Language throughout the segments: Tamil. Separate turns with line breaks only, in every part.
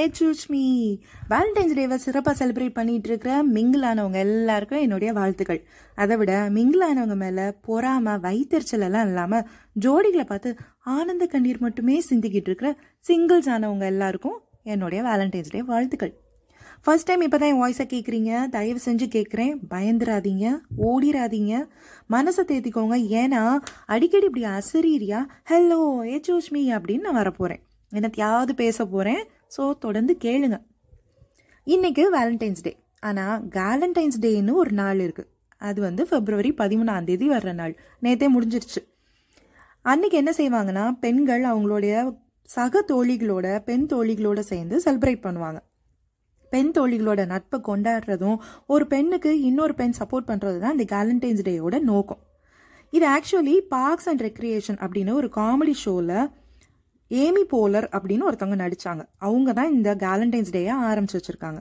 ஹே சூஷ்மி வேலண்டைன்ஸ் டேவை சிறப்பாக செலிப்ரேட் பண்ணிட்டு இருக்கிற மிங்கிள் ஆனவங்க எல்லாருக்கும் என்னுடைய வாழ்த்துக்கள். அதை விட மிங்கிள் ஆனவங்க மேலே பொறாம வைத்தறிச்சல் எல்லாம் இல்லாமல் ஜோடிகளை பார்த்து ஆனந்த கண்ணீர் மட்டுமே சிந்திக்கிட்டு இருக்கிற சிங்கிள்ஸ் ஆனவங்க எல்லாருக்கும் என்னுடைய வேலண்டைன்ஸ் டே வாழ்த்துக்கள். ஃபர்ஸ்ட் டைம் இப்போ தான் என் வாய்ஸை கேட்குறீங்க தயவு செஞ்சு கேட்குறேன் பயந்துராதீங்க ஓடிராதீங்க மனசை தேத்திக்கோங்க. ஏன்னா அடிக்கடி இப்படி அசரீரியா ஹலோ ஏ சூஷ்மி அப்படின்னு நான் வரப்போகிறேன் என்னத்தையாவது பேச போகிறேன் ஸோ தொடர்ந்து கேளுங்க. இன்னைக்கு வேலண்டைன்ஸ் டே ஆனால் வேலண்டைன்ஸ் டேன்னு ஒரு நாள் இருக்குது அது வந்து ஃபெப்ரவரி பதிமூணாம் தேதி வர்ற நாள். நேத்தே முடிஞ்சிருச்சு. அன்னைக்கு என்ன செய்வாங்கன்னா பெண்கள் அவங்களுடைய சக தோழிகளோட பெண் தோழிகளோட சேர்ந்து செலிப்ரேட் பண்ணுவாங்க. பெண் தோழிகளோட நட்பை கொண்டாடுறதும் ஒரு பெண்ணுக்கு இன்னொரு பெண் சப்போர்ட் பண்ணுறது தான் இந்த வேலண்டைன்ஸ் டேயோட நோக்கம். இது ஆக்சுவலி பார்க்ஸ் அண்ட் ரெக்ரியேஷன் அப்படின்னு ஒரு காமெடி ஷோவில் ஏமி போலர் அப்படின்னு ஒருத்தவங்க நடித்தாங்க அவங்க தான் இந்த வேலண்டைன்ஸ் டேயை ஆரம்பிச்சு வச்சுருக்காங்க.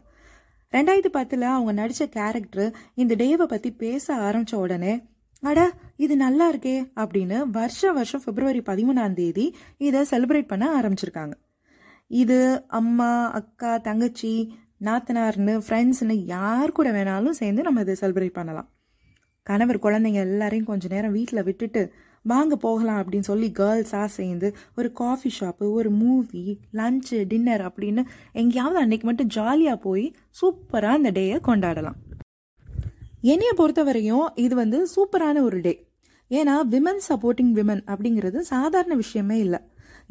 ரெண்டாயிரத்தி பத்தில் அவங்க நடித்த கேரக்டர் இந்த டேவை பற்றி பேச ஆரம்பித்த உடனே அட இது நல்லா இருக்கே அப்படின்னு வருஷம் வருஷம் பிப்ரவரி பதிமூணாம் தேதி இதை செலிப்ரேட் பண்ண ஆரம்பிச்சிருக்காங்க. இது அம்மா அக்கா தங்கச்சி நாத்தனார்னு ஃப்ரெண்ட்ஸ்னு யார் கூட வேணாலும் சேர்ந்து நம்ம இதை செலிப்ரேட் பண்ணலாம். கணவர் குழந்தைங்க எல்லாரையும் கொஞ்ச நேரம் வீட்டில் விட்டுட்டு வாங்க போகலாம் அப்படின்னு சொல்லி கேர்ள்ஸாக சேர்ந்து ஒரு காஃபி ஷாப்பு ஒரு மூவி லஞ்சு டின்னர் அப்படின்னு எங்கேயாவது அன்னைக்கு மட்டும் ஜாலியாக போய் சூப்பராக அந்த டேயை கொண்டாடலாம். என்னையை பொறுத்த வரையும் இது வந்து சூப்பரான ஒரு டே ஏன்னா விமன் சப்போர்ட்டிங் விமன் அப்படிங்கிறது சாதாரண விஷயமே இல்லை.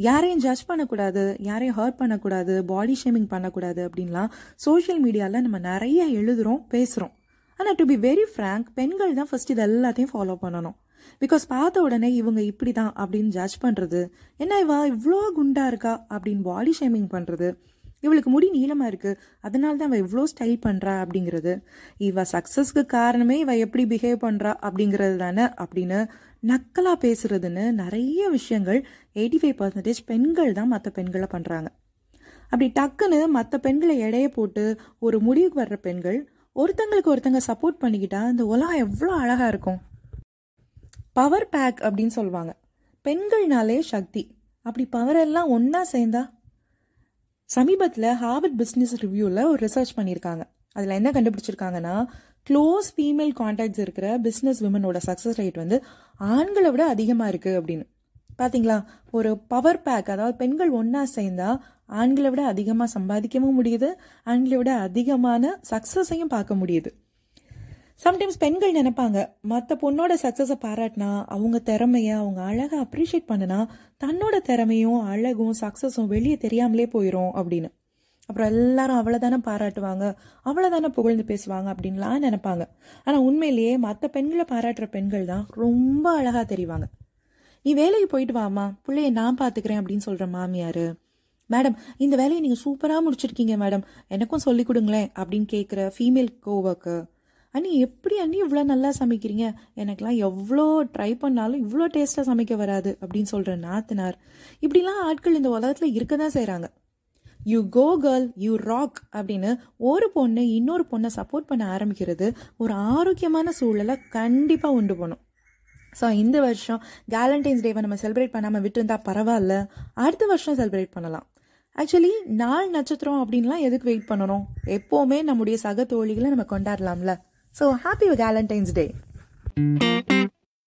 யாரையும் ஜட்ஜ் பண்ணக்கூடாது யாரையும் ஹர்ட் பண்ணக்கூடாது பாடி ஷேமிங் பண்ணக்கூடாது அப்படின்லாம் சோஷியல் மீடியாவில் நம்ம நிறைய எழுதுகிறோம் பேசுகிறோம் ஆனால் டு பி வெரி ஃப்ரேங்க் பெண்கள் தான் ஃபர்ஸ்ட் இது எல்லாத்தையும் ஃபாலோ பண்ணணும். பிகாஸ் பார்த்த உடனே இவங்க இப்படி தான் அப்படின்னு ஜட்ஜ் பண்ணுறது என்ன இவா இவ்வளோ குண்டா இருக்கா அப்படின்னு பாடி ஷேமிங் பண்ணுறது இவளுக்கு முடி நீளமாக இருக்குது அதனால தான் அவள் இவ்வளோ ஸ்டைல் பண்ணுறா அப்படிங்கிறது. இவ சக்ஸஸ்க்கு காரணமே இவ எப்படி பிஹேவ் பண்ணுறா அப்படிங்கிறது தானே அப்படின்னு நக்கலாக பேசுறதுன்னு நிறைய விஷயங்கள் எயிட்டி ஃபைவ் பர்சன்டேஜ் பெண்கள் தான் மற்ற பெண்களை பண்ணுறாங்க அப்படி டக்குன்னு மற்ற பெண்களை எடையை போட்டு ஒரு முடிவுக்கு வர்ற பெண்கள் ஒருத்தங்களுக்கு ஒருத்தங்க சப்போர்ட் பண்ணிக்கிட்டா இந்த உலகம் எவ்வளோ அழகாக இருக்கும். பவர் பேக் அப்படின்னு சொல்லுவாங்க. பெண்கள்னாலே சக்தி. அப்படி பவர் எல்லாம் ஒன்றா சேர்ந்தா சமீபத்தில் ஹார்வர்ட் பிஸ்னஸ் ரிவ்யூவில் ஒரு ரிசர்ச் பண்ணியிருக்காங்க. அதில் என்ன கண்டுபிடிச்சிருக்காங்கன்னா க்ளோஸ் ஃபீமேல் கான்டாக்ட்ஸ் இருக்கிற பிஸ்னஸ் விமனோட சக்ஸஸ் ரேட் வந்து ஆண்களை விட அதிகமாக இருக்குது அப்படின்னு. பார்த்தீங்களா ஒரு பவர் பேக் அதாவது பெண்கள் ஒன்றா சேர்ந்தா ஆண்களை விட அதிகமாக சம்பாதிக்கவும் முடியுது ஆண்களை விட அதிகமான சக்ஸஸையும் பார்க்க முடியுது. சம்டைம்ஸ் பெண்கள் நினைப்பாங்க மற்ற பொண்ணோட சக்ஸஸை பாராட்டினா அவங்க திறமைய அவங்க அழகை அப்ரிஷியேட் பண்ணினா தன்னோட திறமையும் அழகும் சக்ஸஸும் வெளியே தெரியாமலே போயிடும் அப்படின்னு. அப்புறம் எல்லாரும் அவளை தானே பாராட்டுவாங்க அவளை தானே புகழ்ந்து பேசுவாங்க அப்படின்லாம் நினைப்பாங்க. ஆனால் உண்மையிலேயே மற்ற பெண்களை பாராட்டுற பெண்கள் தான் ரொம்ப அழகாக தெரிவாங்க. நீ வேலைக்கு போயிட்டு வாமா பிள்ளைய நான் பார்த்துக்கிறேன் அப்படின்னு சொல்கிற மாமியார் மேடம் இந்த வேலையை நீங்கள் சூப்பராக முடிச்சிருக்கீங்க மேடம் எனக்கும் சொல்லி கொடுங்களேன் அப்படின்னு கேட்குற ஃபீமேல் கோவர்க்கு அண்ணி எப்படி அண்ணி இவ்வளோ நல்லா சமைக்கிறீங்க? எனக்கெலாம் எவ்வளோ ட்ரை பண்ணாலும் இவ்வளோ டேஸ்ட்டாக சமைக்க வராது அப்படின்னு சொல்கிற நாத்தனார். இப்படிலாம் ஆட்கள் இந்த உலகத்தில் இருக்க தான் செய்கிறாங்க you go girl you rock அப்படின்னு ஒரு பொண்ணு இன்னொரு பொண்ணை சப்போர்ட் பண்ண ஆரம்பிக்கிறது ஒரு ஆரோக்கியமான சூழலை கண்டிப்பாக உண்டு பண்ணும். ஸோ இந்த வருஷம் கேலண்டைன்ஸ் டேவை நம்ம செலிப்ரேட் பண்ணாமல் விட்டுருந்தா பரவாயில்ல. அடுத்த வருஷம் செலிப்ரேட் பண்ணலாம். ஆக்சுவலி நாள் நட்சத்திரம் அப்படின்லாம் எதுக்கு வெயிட் பண்ணணும் எப்போவுமே நம்முடைய சக தோழிகளை நம்ம கொண்டாடலாம்ல. So happy Valentine's day